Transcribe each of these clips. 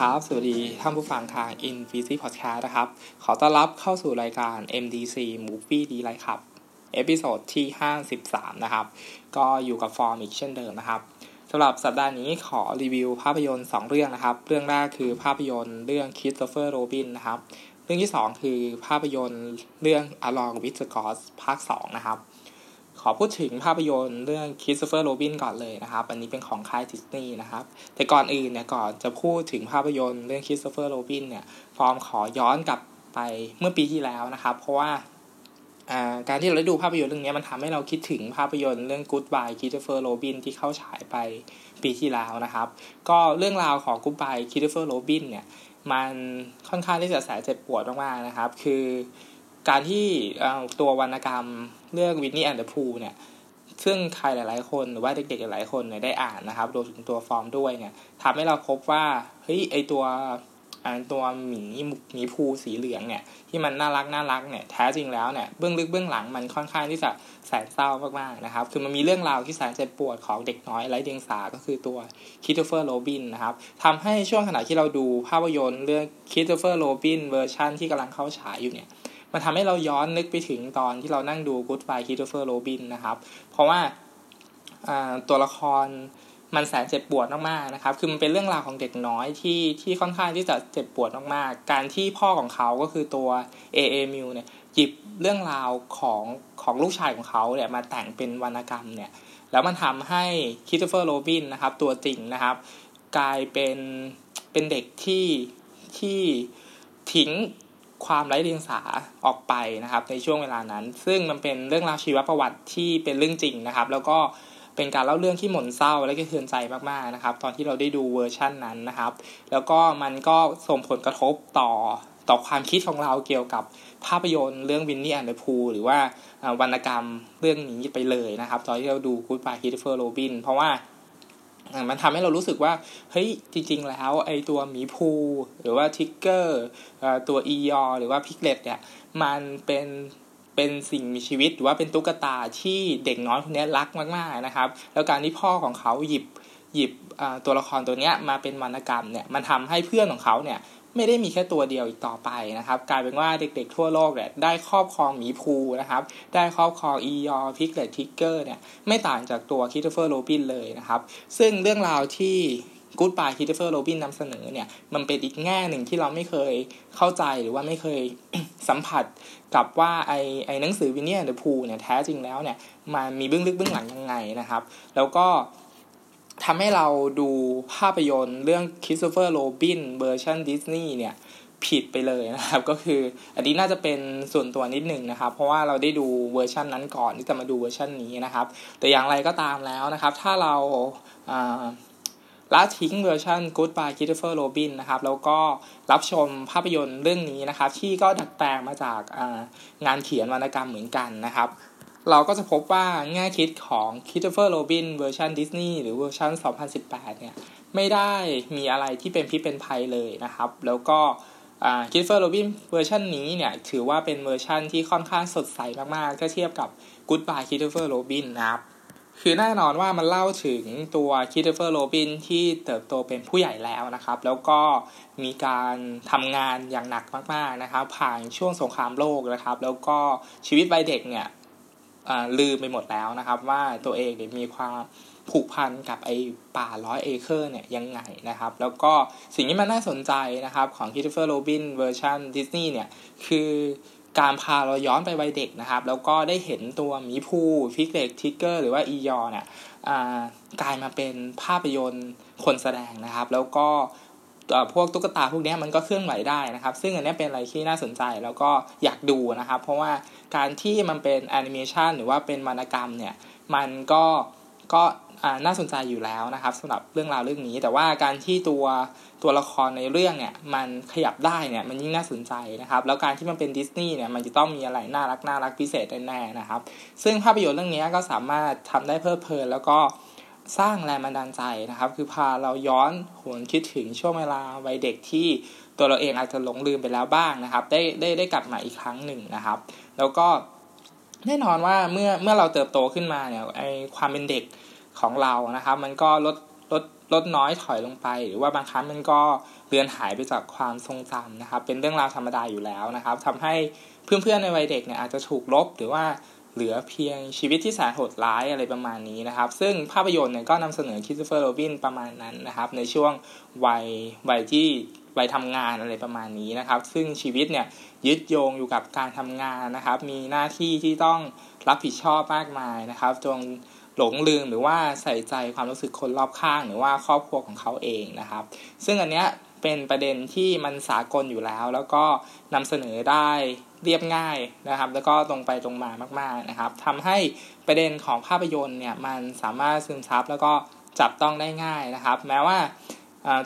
สวัสดีครับ สวัสดีท่านผู้ฟังทาง i n f i z y Podcast นะครับ ขอต้อนรับเข้าสู่รายการ MDC Movie D Light ครับ episode ที่ 53 นะครับ ก็อยู่กับฟอร์มอีกเช่นเดิมนะครับสำหรับสัปดาห์นี้ขอรีวิวภาพยนตร์ 2 เรื่องนะครับ เรื่องแรกคือภาพยนตร์เรื่อง Christopher Robin นะครับ เรื่องที่ 2 คือภาพยนตร์เรื่อง Along with the Gods ภาค 2 นะครับ ขอพูดถึงภาพยนตร์เรื่อง Christopher Robin ก่อนเลยนะครับ อันนี้เป็นของค่ายดิสนีย์นะครับ แต่ก่อนอื่นเนี่ยก่อนจะพูดถึงภาพยนตร์เรื่อง Christopher Robin เนี่ยฟอร์มขอย้อนกลับไปเมื่อปีที่แล้วนะครับ เพราะว่าการที่เราได้ดูภาพยนตร์เรื่องนี้มันทำให้เราคิดถึงภาพยนตร์เรื่อง Goodbye Christopher Robin ที่เข้าฉายไปปีที่แล้วนะครับ ก็เรื่องราวของ Goodbye Christopher Robin เนี่ยมันค่อนข้างที่จะแสนเจ็บปวดมากๆนะครับ คือการที่ตัววรรณกรรม เรื่อง Winnie the Pooh เนี่ยซึ่งใครหลายๆ คนหรือว่าเด็กๆหลายคนเนี่ยได้อ่านนะครับรวมถึงตัวฟอร์มด้วยเนี่ยทำให้เราพบว่าเฮ้ยไอตัวตัวหมีหมีพูห์สีเหลืองเนี่ยที่มันน่ารักน่ารักเนี่ยแท้จริงแล้วเนี่ยเบื้องลึกเบื้องหลังมันค่อนข้างที่จะแสนเศร้ามากๆนะครับคือมันมีเรื่องราวที่แสนเจ็บปวดของเด็กน้อยไร้เดียงสาก็คือตัว Christopher Robin นะครับทำให้ช่วงขณะที่เราดูภาพยนตร์เรื่อง Christopher Robin เวอร์ชันที่กำลังเข้าฉายอยู่เนี่ย มันทำให้เราย้อนนึกไปถึงตอนที่เรานั่งดู Goodbye Christopher Robin นะครับ เพราะว่าตัวละครมันแสนเจ็บปวดมากๆนะครับ คือมันเป็นเรื่องราวของเด็กน้อยที่ที่ค่อนข้างที่จะเจ็บปวดมากๆ การที่พ่อของเขาก็คือตัว A A มิวเนี่ยหยิบเรื่องราวของของลูกชายของเขาเนี่ยมาแต่งเป็นวรรณกรรมเนี่ย แล้วมันทำให้คิสโตเฟอร์โรบินนะครับ ตัวจริงนะครับ กลายเป็นเป็นเด็กที่ที่ทิ้ง ความไร้เดียงสาออกไปนะครับ ในช่วงเวลานั้น ซึ่งมันเป็นเรื่องราวชีวประวัติที่เป็นเรื่องจริงนะครับ แล้วก็เป็นการเล่าเรื่องที่หม่นเศร้าและสะเทือนใจมากๆนะครับ ตอนที่เราได้ดูเวอร์ชั่นนั้นนะครับ แล้วก็มันก็ส่งผลกระทบต่อต่อความคิดของเราเกี่ยวกับภาพยนตร์เรื่อง Winnie the Pooh หรือว่าวรรณกรรมเรื่องนี้ไปเลยนะครับ ตอนที่เราดูกู๊ดบายคิดเฟอร์โรบินเพราะว่า มันทำให้เรารู้สึกว่า เฮ้ย จริง ๆ แล้ว ไอตัวหมีพูห์ หรือว่าทิกเกอร์ตัวอียอหรือว่าพิกเลตเนี่ย มันเป็นเป็นสิ่งมีชีวิตหรือว่าเป็นตุ๊กตาที่เด็กน้อยคนนี้รักมากๆนะครับ แล้วการที่พ่อของเขาหยิบหยิบตัวละครตัวนี้มาเป็นวรรณกรรมเนี่ยมันทำให้เพื่อนของเขาเนี่ย ไม่ได้มีแค่ตัวเดียวอีกต่อไปนะครับ กลายเป็นว่าเด็กๆทั่วโลกเนี่ยได้ครอบครองหมีพูห์นะครับ ได้ครอบครองอียอพิกเลตทิกเกอร์เนี่ยไม่ต่างจากตัว Christopher Robin เลยนะครับ ซึ่งเรื่องราวที่กู๊ดบายคิทเฟอร์โรบินนำเสนอเนี่ยมันเป็นอีกแง่หนึ่งที่เราไม่เคยเข้าใจหรือว่าไม่เคยสัมผัสกับว่าไอไอหนังสือ Winnie the Pooh เนี่ยแท้จริงแล้วเนี่ยมันมีเบื้องลึกเบื้องหลังยังไงนะครับ แล้วก็ ทำให้เราดูภาพยนตร์เรื่อง Christopher Robin เวอร์ชันดิสนีย์เนี่ยผิดไปเลยนะครับ ก็คืออันนี้น่าจะเป็นส่วนตัวนิดหนึ่งนะครับ เพราะว่าเราได้ดูเวอร์ชันนั้นก่อนที่จะมาดูเวอร์ชันนี้นะครับ แต่อย่างไรก็ตามแล้วนะครับ ถ้าเราละทิ้งเวอร์ชัน Goodbye Christopher Robin นะครับ แล้วก็รับชมภาพยนตร์เรื่องนี้นะครับ ที่ก็ดัดแปลงมาจากงานเขียนวรรณกรรมเหมือนกันนะครับ เราก็จะพบว่าแง่คิดของ Christopher Robin เวอร์ชันดิสนีย์หรือเวอร์ชัน2018 เนี่ย ไม่ได้มีอะไรที่เป็นพิษเป็นภัยเลยนะครับ แล้วก็Christopher Robin เวอร์ชันนี้เนี่ย ถือว่าเป็นเวอร์ชันที่ค่อนข้างสดใสมากๆ ถ้าเทียบกับ Goodbye Christopher Robin นะครับคือแน่นอนว่ามันเล่าถึงตัว Christopher Robin ที่เติบโตเป็นผู้ใหญ่แล้วนะครับ แล้วก็มีการทำงานอย่างหนักมากๆนะครับ ผ่านช่วงสงครามโลกนะครับ แล้วก็ชีวิตวัยเด็กเนี่ย ลืมไปหมดแล้วนะครับ ว่าตัวเองเนี่ยมีความผูกพันกับไอ้ป่าร้อยเอเคอร์เนี่ยยังไงนะครับ แล้วก็สิ่งที่มันน่าสนใจนะครับของ Christopher Robin เวอร์ชันดิสนีย์เนี่ยคือการพาเราย้อนไปวัยเด็กนะครับ แล้วก็ได้เห็นตัวหมีพูห์พิกเลตทิกเกอร์หรือว่าอียอเนี่ยกลายมาเป็นภาพยนตร์คนแสดงนะครับ แล้วก็ พวกตุ๊กตาพวกนี้มันก็เคลื่อนไหวได้นะครับ ซึ่งอันนี้เป็นอะไรที่น่าสนใจแล้วก็อยากดูนะครับ เพราะว่าการที่มันเป็นแอนิเมชันหรือว่าเป็นวรรณกรรมเนี่ยมันก็ก็น่าสนใจอยู่แล้วนะครับสำหรับเรื่องราวเรื่องนี้ แต่ว่าการที่ตัวตัวละครในเรื่องเนี่ยมันขยับได้เนี่ยมันยิ่งน่าสนใจนะครับ แล้วการที่มันเป็นดิสนีย์เนี่ยมันจะต้องมีอะไรน่ารักน่ารักพิเศษแน่ๆนะครับ ซึ่งภาพยนตร์เรื่องนี้ก็สามารถทำได้เพลิดเพลินแล้วก็ สร้างแรงบันดาลใจนะครับ คือพาเราย้อนหวนคิดถึงช่วงเวลาวัยเด็กที่ตัวเราเองอาจจะหลงลืมไปแล้วบ้างนะครับ ได้ได้ได้กลับมาอีกครั้งหนึ่งนะครับ แล้วก็แน่นอนว่าเมื่อเมื่อเราเติบโตขึ้นมาเนี่ยไอความเป็นเด็กของเรานะครับ มันก็ลดลดลดน้อยถอยลงไป หรือว่าบางครั้งมันก็เลือนหายไปจากความทรงจำนะครับ เป็นเรื่องราวธรรมดาอยู่แล้วนะครับทำให้เพื่อนๆในวัยเด็กเนี่ยอาจจะถูกลบหรือว่า เหลือเพียงชีวิตที่แสนโหดร้ายอะไรประมาณนี้นะครับ ซึ่งภาพยนตร์เนี่ยก็นำเสนอคริสโตเฟอร์โรบินประมาณนั้นนะครับ ในช่วงวัยวัยที่วัยทำงานอะไรประมาณนี้นะครับ ซึ่งชีวิตเนี่ยยึดโยงอยู่กับการทำงานนะครับ มีหน้าที่ที่ต้องรับผิดชอบมากมายนะครับจนหลงลืมหรือว่าใส่ใจความรู้สึกคนรอบข้าง หรือว่าครอบครัวของเขาเองนะครับ ซึ่งอันเนี้ย เป็นประเด็นที่มันสากลอยู่แล้ว แล้วก็นำเสนอได้เรียบง่ายนะครับ แล้วก็ตรงไปตรงมามาก ๆนะครับทำให้ประเด็นของภาพยนตร์เนี่ยมันสามารถซึมซับแล้วก็จับต้องได้ง่ายนะครับ แม้ว่า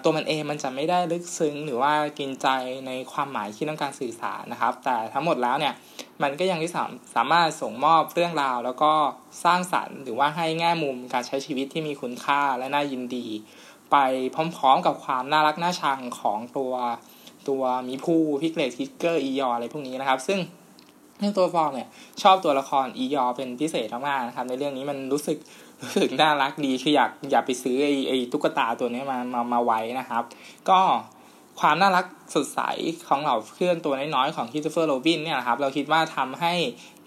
ตัวมันเองมันจะไม่ได้ลึกซึ้งหรือว่ากินใจในความหมายที่ต้องการสื่อสารนะครับ แต่ทั้งหมดแล้วเนี่ยมันก็ยังที่สาสามารถส่งมอบเรื่องราว แล้วก็สร้างสรรค์ หรือว่าให้แง่มุมการใช้ชีวิตที่มีคุณค่าและน่ายินดี ไปพร้อมๆกับความน่ารักน่าชังของตัวตัวหมีพูห์ Piglet Tigger Eeyore อะไรพวกนี้นะครับ ซึ่งในตัวฟองเนี่ยชอบตัวละครอียอเป็นพิเศษมากๆนะครับ ในเรื่องนี้มันรู้สึกรู้สึกน่ารักดีคืออยากอยากไปซื้อไอ้ไอ้ตุ๊กตาตัวนี้มามามาไว้นะครับ ก็ ความน่ารักสดใสของเหล่าเพื่อนตัวน้อยๆของคิสเฟอร์โรบินเนี่ยนะครับเราคิดว่าทำให้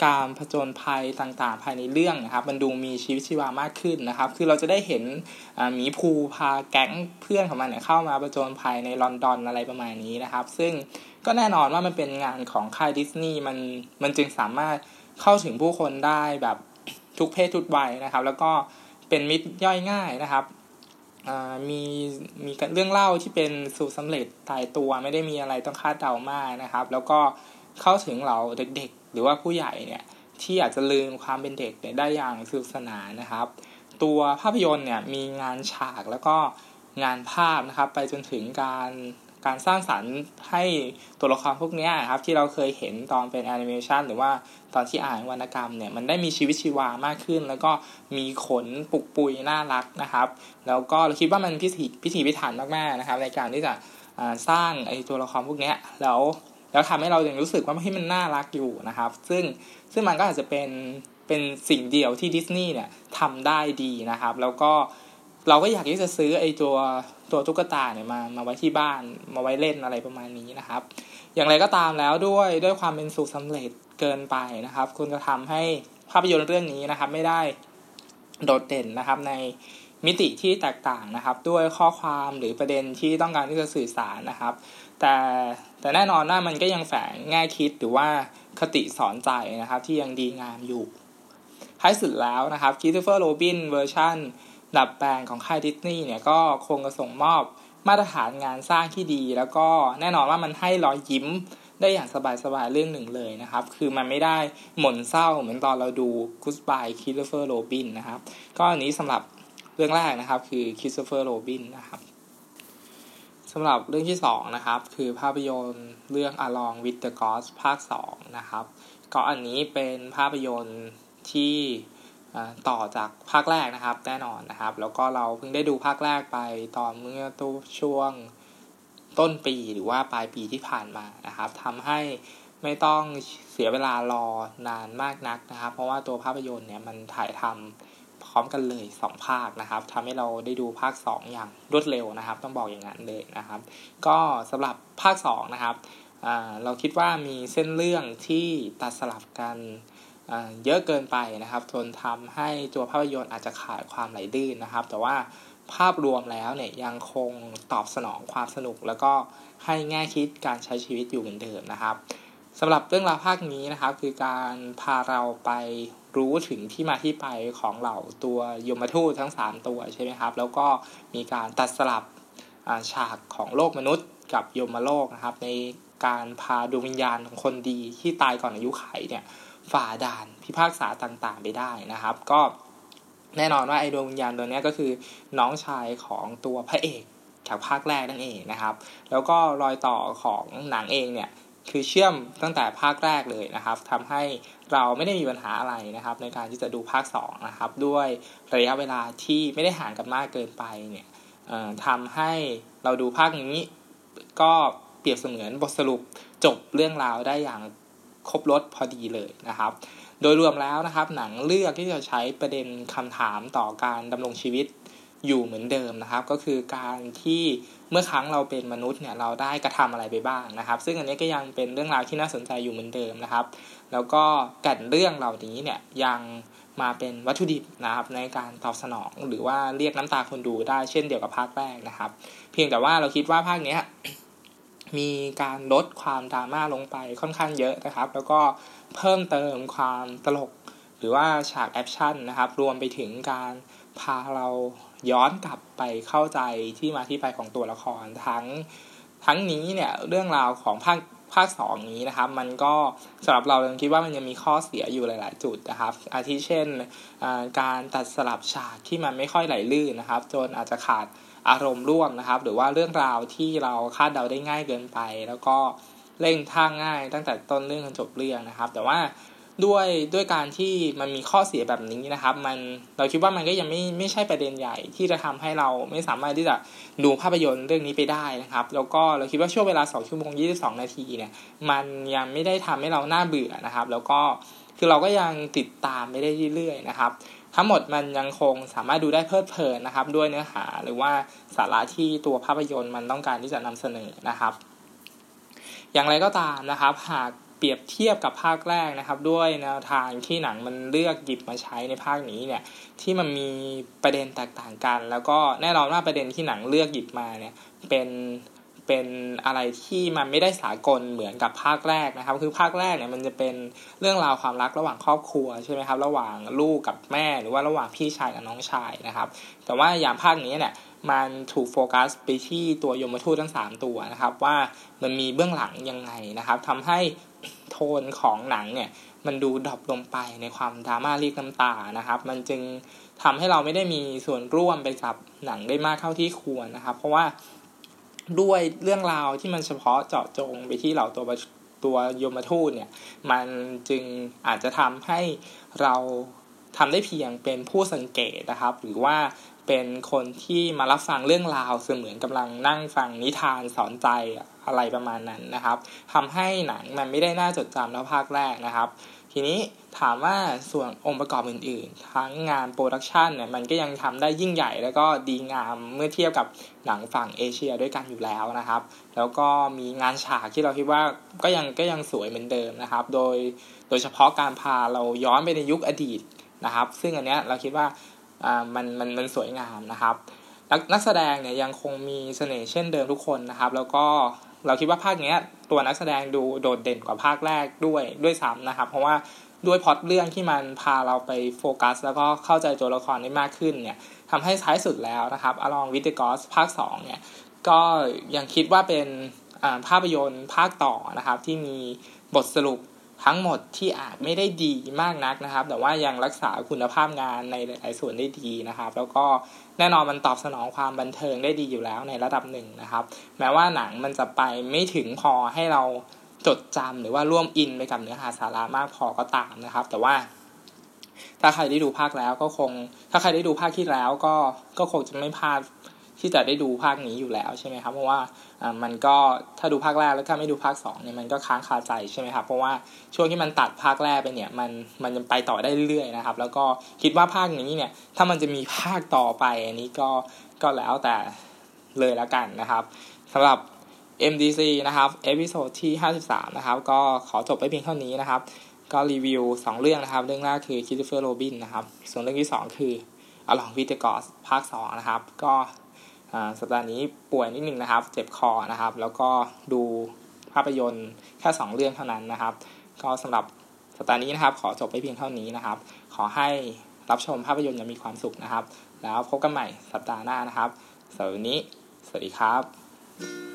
การผจญภัยต่างๆ ภายในเรื่องนะครับ มันดูมีชีวิตชีวามากขึ้นนะครับ คือเราจะได้เห็นหมีภูพาแก๊งเพื่อนของมันเนี่ยเข้ามาผจญภัยในลอนดอนอะไรประมาณนี้นะครับ ซึ่งก็แน่นอนว่ามันเป็นงานของค่ายดิสนีย์มันมันจึงสามารถเข้าถึงผู้คนได้แบบทุกเพศทุกวัยนะครับ แล้วก็เป็นมิตรย่อยง่ายนะครับ มีมีเรื่องเล่าที่เป็นสูตรสำเร็จตายตัวไม่ได้มีอะไรต้องคาดเดามากนะครับ แล้วก็เข้าถึงเราเด็กๆ หรือว่าผู้ใหญ่เนี่ยที่อาจจะลืมความเป็นเด็กได้อย่างสนุกสนานนะครับ ตัวภาพยนตร์เนี่ยมีงานฉากแล้วก็งานภาพนะครับ ไปจนถึงการ การสร้างสรรค์ให้ตัวละครพวกนี้ครับที่เราเคยเห็นตอนเป็นแอนิเมชันหรือว่าตอนที่อ่านวรรณกรรมเนี่ยมันได้มีชีวิตชีวามากขึ้น แล้วก็มีขนปุกปุยน่ารักนะครับ แล้วก็เราคิดว่ามันพิถีพิถีพิถันมากๆนะครับ ในการที่จะสร้างไอ้ตัวละครพวกนี้แล้วแล้วทำให้เรายังรู้สึกว่าให้มันน่ารักอยู่นะครับ ซึ่งซึ่งมันก็อาจจะเป็นเป็นสิ่งเดียวที่ดิสนีย์เนี่ยทำได้ดีนะครับ แล้วก็เราก็อยากที่จะซื้อไอ้ตัว ตัวตุ๊กตาเนี่ยมามาไว้ที่บ้านมาไว้เล่นอะไรประมาณนี้นะครับ อย่างไรก็ตามแล้วด้วยด้วยความเป็นสูตรสาเร็จเกินไปนะครับ คุณจะทำให้ภาพยนตร์เรื่องนี้นะครับ ไม่ได้โดดเด่นนะครับในมิติที่แตกต่างนะครับ ด้วยข้อความหรือประเด็นที่ต้องการที่จะสื่อสารนะครับ แต่แต่แน่นอนว่ามันก็ยังแฝงแง่คิดหรือว่าคติสอนใจนะครับ ที่ยังดีงามอยู่ท้ายสุดแล้วนะครับ Christopher Robin เวอร์ชัน ดัดแปลงของค่ายดิสนีย์เนี่ยก็คงจะส่งมอบมาตรฐานงานสร้างที่ดี แล้วก็แน่นอนว่ามันให้รอยยิ้มได้อย่างสบายๆเรื่องหนึ่งเลยนะครับ คือมันไม่ได้หม่นเศร้าเหมือนตอนเราดู Goodbye Christopher Robin นะครับ ก็อันนี้สำหรับเรื่องแรกนะครับคือ Christopher Robin นะครับสำหรับเรื่องที่2นะครับคือภาพยนตร์เรื่อง Along with the Gods ภาค2นะครับก็อันนี้เป็นภาพยนตร์ที่ ต่อจากภาคแรกนะครับ แน่นอนนะครับ แล้วก็เราเพิ่งได้ดูภาคแรกไปตอนเมื่อตัวช่วงต้นปีหรือว่าปลายปีที่ผ่านมานะครับทำให้ไม่ต้องเสียเวลารอนานมากนักนะครับ เพราะว่าตัวภาพยนตร์เนี่ยมันถ่ายทำพร้อมกันเลย 2 ภาคนะครับทำให้เราได้ดูภาค 2 อย่างรวดเร็วนะครับ ต้องบอกอย่างนั้นเลยนะครับ ก็สำหรับภาค 2 นะครับเราคิดว่ามีเส้นเรื่องที่ตัดสลับกัน เยอะเกินไปนะครับจนทำให้ตัวภาพยนตร์อาจจะขาดความไหลลื่นนะครับ แต่ว่าภาพรวมแล้วเนี่ยยังคงตอบสนองความสนุก แล้วก็ให้แง่คิดการใช้ชีวิตอยู่เหมือนเดิมนะครับสำหรับเรื่องราวภาคนี้นะครับ คือการพาเราไปรู้ถึงที่มาที่ไปของเหล่าตัวยมทูตทั้ง 3 ตัวใช่ไหมครับ แล้วก็มีการตัดสลับฉากของโลกมนุษย์กับยมโลกนะครับ ในการพาดวงวิญญาณของคนดีที่ตายก่อนอายุไขเนี่ย ฝ่าด่านพิพากษาต่างๆ ไปได้นะครับ ก็แน่นอนว่าไอ้ดวงวิญญาณตัวนี้ก็คือน้องชายของตัวพระเอกจากภาคแรกนั่นเองนะครับ แล้วก็รอยต่อของหนังเองเนี่ยคือเชื่อมตั้งแต่ภาคแรกเลยนะครับทำให้เราไม่ได้มีปัญหาอะไรนะครับ ในการที่จะดูภาค2นะครับด้วยระยะเวลาที่ไม่ได้ห่างกันมากเกินไปเนี่ยทำให้เราดูภาคนี้ก็เปรียบเสมือนบทสรุปจบเรื่องราวได้อย่าง ครบรถพอดีเลยนะครับ โดยรวมแล้วนะครับ หนังเลือกที่จะใช้ประเด็นคำถามต่อการดำรงชีวิตอยู่เหมือนเดิมนะครับ ก็คือการที่เมื่อครั้งเราเป็นมนุษย์เนี่ยเราได้กระทำอะไรไปบ้างนะครับ ซึ่งอันนี้ก็ยังเป็นเรื่องราวที่น่าสนใจอยู่เหมือนเดิมนะครับ แล้วก็กันเรื่องเหล่านี้เนี่ยยังมาเป็นวัตถุดิบนะครับในการตอบสนองหรือว่าเรียกน้ำตาคนดูได้เช่นเดียวกับภาคแรกนะครับ เพียงแต่ว่าเราคิดว่าภาคเนี้ย มีการลดความดราม่าลงไปค่อนข้างเยอะนะครับ แล้วก็เพิ่มเติมความตลก หรือว่าฉากแอคชั่นนะครับ รวมไปถึงการพาเราย้อนกลับไปเข้าใจที่มาที่ไปของตัวละครทั้งทั้งนี้เนี่ยเรื่องราวของภาคภาคสองนี้นะครับ มันก็สำหรับเราเรคิดว่ามันยังมีข้อเสียอยู่หลาย ๆ จุดนะครับ อาทิเช่นการตัดสลับฉากที่มันไม่ค่อยไหลลื่นนะครับ จนอาจจะขาด อารมณ์ร่วมนะครับ หรือว่าเรื่องราวที่เราคาดเดาได้ง่ายเกินไป แล้วก็เร่งท่าง่ายตั้งแต่ต้นเรื่องจนจบเรื่องนะครับ แต่ว่าด้วยด้วยการที่มันมีข้อเสียแบบนี้นะครับ มันเราคิดว่ามันก็ยังไม่ไม่ใช่ประเด็นใหญ่ที่จะทำให้เราไม่สามารถที่จะดูภาพยนตร์เรื่องนี้ไปได้นะครับ แล้วก็เราคิดว่าช่วงเวลา 2 ชั่วโมง 22 นาทีเนี่ย มันยังไม่ได้ทำให้เราหน้าเบื่อนะครับ แล้วก็คือเราก็ยังติดตามไม่ได้เรื่อยๆนะครับ ทั้งหมดมันยังคงสามารถดูได้เพลิดเพลินนะครับ ด้วยเนื้อหาหรือว่าสาระที่ตัวภาพยนตร์มันต้องการที่จะนำเสนอนะครับ อย่างไรก็ตามนะครับ หากเปรียบเทียบกับภาคแรกนะครับ ด้วยแนวทางที่หนังมันเลือกหยิบมาใช้ในภาคนี้เนี่ยที่มันมีประเด็นแตกต่างกัน แล้วก็แน่นอนว่าประเด็นที่หนังเลือกหยิบมาเนี่ยเป็น เป็นอะไรที่มันไม่ได้สากลเหมือนกับภาคแรกนะครับ คือภาคแรกเนี่ยมันจะเป็นเรื่องราวความรักระหว่างครอบครัวใช่ไหมครับ ระหว่างลูกกับแม่หรือว่าระหว่างพี่ชายกับน้องชายนะครับ แต่ว่าอย่างภาคนี้เนี่ยมันถูกโฟกัสไปที่ตัวยมทูตทั้ง 3 ตัวนะครับ ว่ามันมีเบื้องหลังยังไงนะครับทำให้โทนของหนังเนี่ยมันดูดรอปลงไปในความดราม่าเรียกน้ำตานะครับ มันจึงทำให้เราไม่ได้มีส่วนร่วมไปกับหนังได้มากเท่าที่ควรนะครับ เพราะว่า ด้วยเรื่องราวที่มันเฉพาะเจาะจงไปที่เหล่าตัวตัวยมทูตเนี่ย มันจึงอาจจะทำให้เราทำได้เพียงเป็นผู้สังเกตนะครับ หรือว่าเป็นคนที่มารับฟังเรื่องราวเสมือนกำลังนั่งฟังนิทานสอนใจอะไรประมาณนั้นนะครับทำให้หนังมันไม่ได้น่าจดจำแล้วภาคแรกนะครับ ทีนี้ถามว่าส่วนองค์ประกอบอื่นๆ ทั้งงานโปรดักชันเนี่ยมันก็ยังทำได้ยิ่งใหญ่แล้วก็ดีงามเมื่อเทียบกับหนังฝั่งเอเชียด้วยกันอยู่แล้วนะครับ แล้วก็มีงานฉากที่เราคิดว่าก็ยังก็ยังสวยเหมือนเดิมนะครับ โดยโดยเฉพาะการพาเราย้อนไปในยุคอดีตนะครับ ซึ่งอันเนี้ยเราคิดว่าอ่ามันมันมันสวยงามนะครับนักนักแสดงเนี่ยยังคงมีเสน่ห์เช่นเดิมทุกคนนะครับ แล้วก็เราคิดว่าภาคเนี้ย ตัวนักแสดงดูโดดเด่นกว่าภาคแรกด้วยด้วยซ้ำนะครับ เพราะว่าด้วยพอดเรื่องที่มันพาเราไปโฟกัส แล้วก็เข้าใจตัวละครได้มากขึ้นเนี่ยทำให้ท้ายสุดแล้วนะครับอลองวิดกอสภาค 2 เนี่ย ก็ยังคิดว่าเป็นภาพยนตร์ภาคต่อนะครับ ที่มีบทสรุป ทั้งหมดที่อาจไม่ได้ดีมากนักนะครับ แต่ว่ายังรักษาคุณภาพงานในหลายส่วนได้ดีนะครับ แล้วก็แน่นอนมันตอบสนองความบันเทิงได้ดีอยู่แล้วในระดับหนึ่งนะครับ แม้ว่าหนังมันจะไปไม่ถึงพอให้เราจดจำหรือว่าร่วมอินไปกับเนื้อหาสาระมากพอก็ตามนะครับ แต่ว่า ถ้าใครได้ดูภาคแล้วก็คง ถ้าใครได้ดูภาคที่แล้วก็ก็คงจะไม่พลาด ที่จะได้ดูภาคนี้อยู่แล้วใช่ไหมครับ เพราะว่ามันก็ถ้าดูภาคแรกแล้วถ้าไม่ดูภาค2เนี่ยมันก็ค้างคาใจใช่ไหมครับ เพราะว่าช่วงที่มันตัดภาคแรกไปเนี่ยมันมันยังไปต่อได้เรื่อยๆนะครับ แล้วก็คิดว่าภาคนี้เนี่ยถ้ามันจะมีภาคต่อไปอันนี้ก็ก็แล้วแต่เลยแล้วกันนะครับสำหรับ MDC นะครับ episode ที่ 53 นะครับ ก็ขอจบไปเพียงเท่านี้นะครับ ก็รีวิว 2 เรื่องนะครับ เรื่องแรกคือ Christopher Robin นะครับ ส่วนเรื่องที่ 2 คือ Along with the Gods ภาค 2 นะครับ ก็ สัปดาห์นี้ป่วยนิดนึงนะครับ เจ็บคอนะครับ แล้วก็ดูภาพยนตร์แค่ 2 เรื่องเท่านั้นนะครับ ก็สำหรับสัปดาห์นี้นะครับ ขอจบไปเพียงเท่านี้นะครับ ขอให้รับชมภาพยนตร์อย่างมีความสุขนะครับ แล้วพบกันใหม่สัปดาห์หน้านะครับสำหรับวันนี้ สวัสดีครับ